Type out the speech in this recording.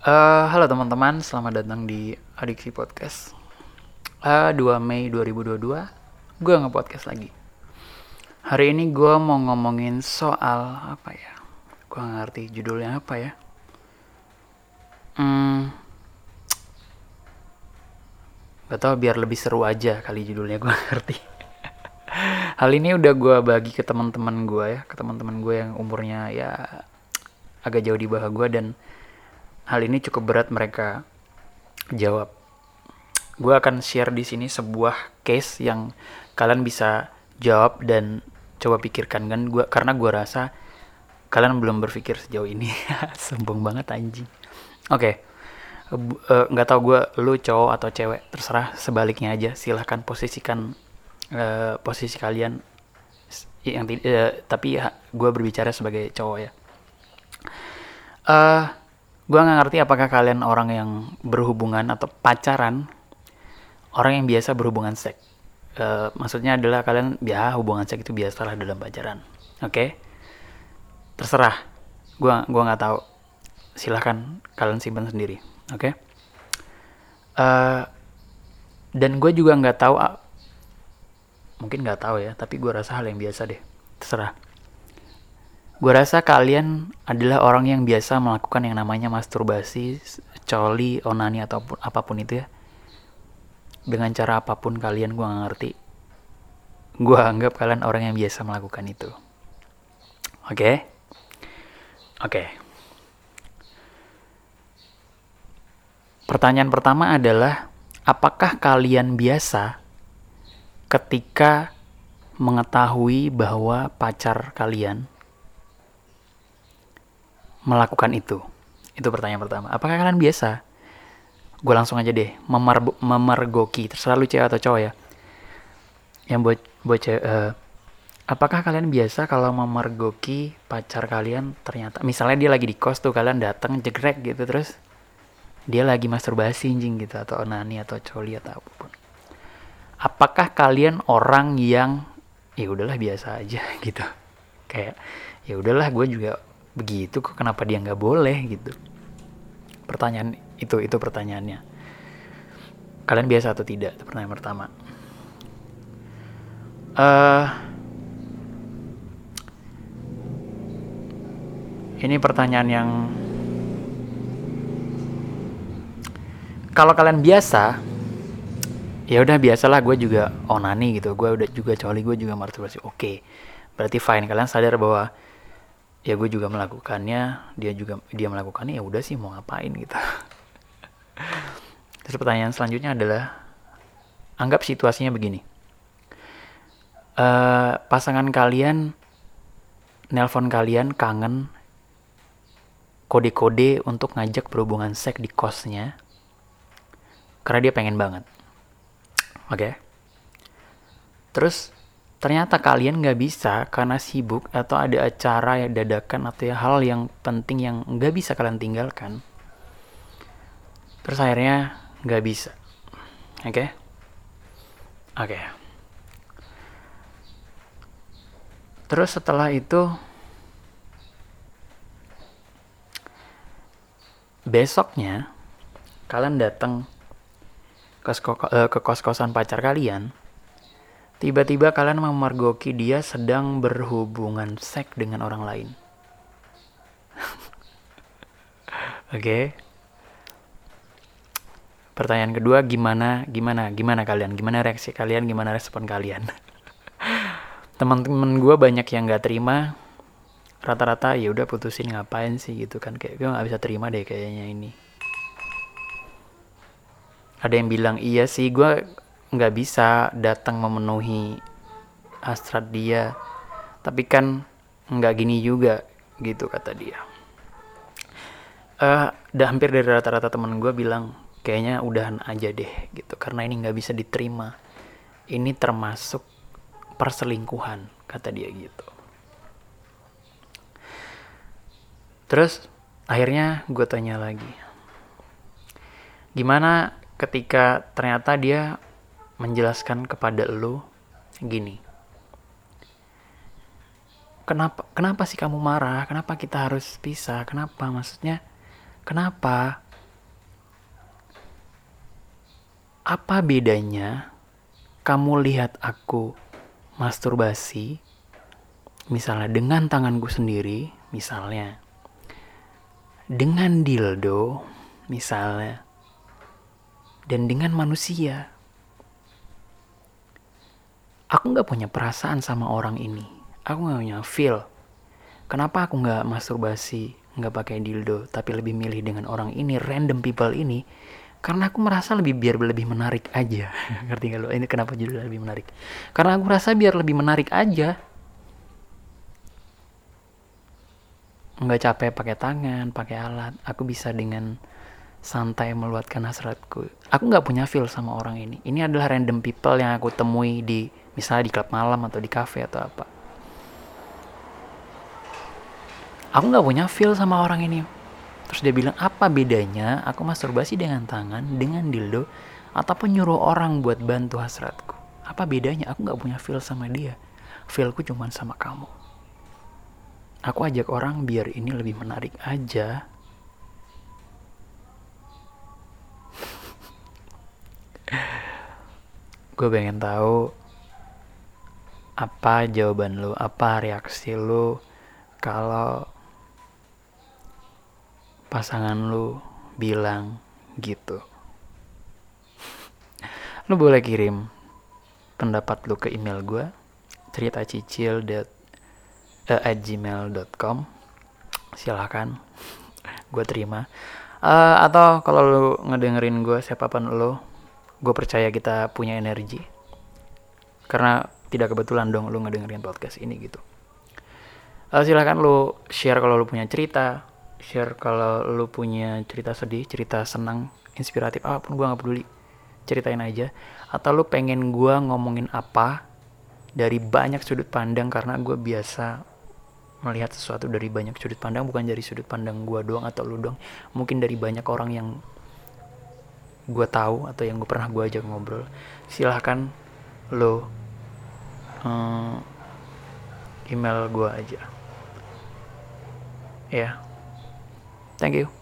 Uh, halo teman-teman, selamat datang di Adiksi Podcast. Uh, 2 Mei 2022, gue nge-podcast lagi. Hari ini gue mau ngomongin soal apa ya? Gue ngerti judulnya apa ya. Hmm, gak tau biar lebih seru aja kali judulnya gue ngerti. Hal ini udah gue bagi ke teman-teman gue ya, ke teman-teman gue yang umurnya ya agak jauh di bawah gue dan hal ini cukup berat mereka jawab. Gue akan share di sini sebuah case yang kalian bisa jawab dan coba pikirkan kan gua karena gue rasa kalian belum berpikir sejauh ini. Sombong banget anjing. Oke. Okay. Eh, nggak uh, gue lu cowok atau cewek terserah sebaliknya aja silahkan posisikan uh, posisi kalian yang uh, tapi gue berbicara sebagai cowok ya uh, gue nggak ngerti apakah kalian orang yang berhubungan atau pacaran orang yang biasa berhubungan seks. Uh, maksudnya adalah kalian ya hubungan seks itu biasalah dalam pacaran oke? Okay? terserah. Gue gua nggak tahu. Silahkan kalian simpan sendiri oke? Okay? eh, dan gue juga nggak tahu uh, mungkin nggak tahu ya tapi gue rasa hal yang biasa deh. Terserah Gue rasa kalian adalah orang yang biasa melakukan yang namanya masturbasi, coli, onani ataupun apa pun itu ya. Dengan cara apa pun kalian gue ngerti. Gue anggap kalian orang yang biasa melakukan itu. Oke? Okay? Oke. Okay. Pertanyaan pertama adalah, apakah kalian biasa ketika mengetahui bahwa pacar kalian melakukan itu? Itu pertanyaan pertama. Apakah kalian biasa? Gue langsung aja deh, memar memergoki, terserah lu cewek atau cowok ya. Yang buat buat cewek, uh, apakah kalian biasa kalau memergoki pacar kalian ternyata misalnya dia lagi di kos tuh kalian datang jegrek gitu terus dia lagi masturbasi anjing gitu atau onani atau coli atau apa pun. Apakah kalian orang yang ya udahlah biasa aja gitu. Kayak ya udahlah gue juga begitu kok kenapa dia nggak boleh gitu. Pertanyaan itu itu pertanyaannya. Kalian biasa atau tidak? Itu pertanyaan pertama. Uh, ini pertanyaan yang kalau kalian biasa ya udah biasalah gue juga onani gitu. Gue udah juga coli gue juga masturbasi oke. Okay. berarti fine kalian sadar bahwa ya gue juga melakukannya dia juga dia melakukannya ya udah sih mau ngapain gitu. Terus pertanyaan selanjutnya adalah anggap situasinya begini. Uh, pasangan kalian nelpon kalian kangen kode-kode untuk ngajak berhubungan seks di kosnya karena dia pengen banget. Oke? Okay? terus ternyata kalian nggak bisa karena sibuk atau ada acara yang dadakan atau ya hal yang penting yang nggak bisa kalian tinggalkan terus akhirnya nggak bisa oke okay? oke okay. terus setelah itu besoknya kalian datang ke, eh, ke kos-kosan pacar kalian Tiba-tiba kalian memergoki dia sedang berhubungan seks dengan orang lain. Oke. okay. Pertanyaan kedua gimana gimana gimana kalian? Gimana reaksi kalian? Gimana respon kalian? Teman-teman gue banyak yang nggak terima. Rata-rata ya udah putusin ngapain sih gitu kan kayak gue nggak bisa terima deh kayaknya ini. Ada yang bilang iya sih gue nggak bisa datang memenuhi hasrat dia. Tapi kan nggak gini juga gitu kata dia. Uh, udah hampir dari rata-rata temen gue bilang kayaknya udahan aja deh gitu. Karena ini nggak bisa diterima. Ini termasuk perselingkuhan kata dia gitu. Terus akhirnya gue tanya lagi gimana ketika ternyata dia menjelaskan kepada lo gini. Kenapa kenapa sih kamu marah? Kenapa kita harus pisah? Kenapa? Maksudnya kenapa? Apa bedanya kamu lihat aku masturbasi misalnya dengan tanganku sendiri, misalnya dengan dildo misalnya dan dengan manusia aku nggak punya perasaan sama orang ini. Aku nggak punya feel. Kenapa aku nggak masturbasi nggak pakai dildo tapi lebih milih dengan orang ini random people ini? Karena aku merasa lebih biar lebih menarik aja. Ngerti gak lo ini kenapa judulnya lebih menarik? Karena aku rasa biar lebih menarik aja. Nggak capek pakai tangan pakai alat. Aku bisa dengan santai meluatkan hasratku. Aku nggak punya feel sama orang ini. Ini adalah random people yang aku temui di misalnya di klub malam atau di cafe atau apa aku nggak punya feel sama orang ini Terus dia bilang, apa bedanya aku masturbasi dengan tangan, dengan dildo, ataupun nyuruh orang buat bantu hasratku? Apa bedanya? Aku gak punya feel sama dia. Feelku cuma sama kamu. Aku ajak orang biar ini lebih menarik aja. Gue pengen tahu apa jawaban lu, apa reaksi lu kalau pasangan lu bilang gitu. Lu boleh kirim pendapat lu ke email gue cerita cicil eh, at gmail.com silahkan gue terima. Uh, atau kalau lu ngedengerin gue siapa pun lu gue percaya kita punya energi. Karena tidak kebetulan dong lu ngedengerin podcast ini gitu uh, silahkan lu share kalau lu punya cerita share kalau lu punya cerita sedih, cerita senang, inspiratif apa pun gue nggak peduli. Ceritain aja. Atau lu pengen gue ngomongin apa dari banyak sudut pandang karena gue biasa melihat sesuatu dari banyak sudut pandang bukan dari sudut pandang gue doang atau lu doang mungkin dari banyak orang yang gue tahu atau yang gue pernah gue ajak ngobrol silahkan lo um, email gue aja ya yeah. Thank you.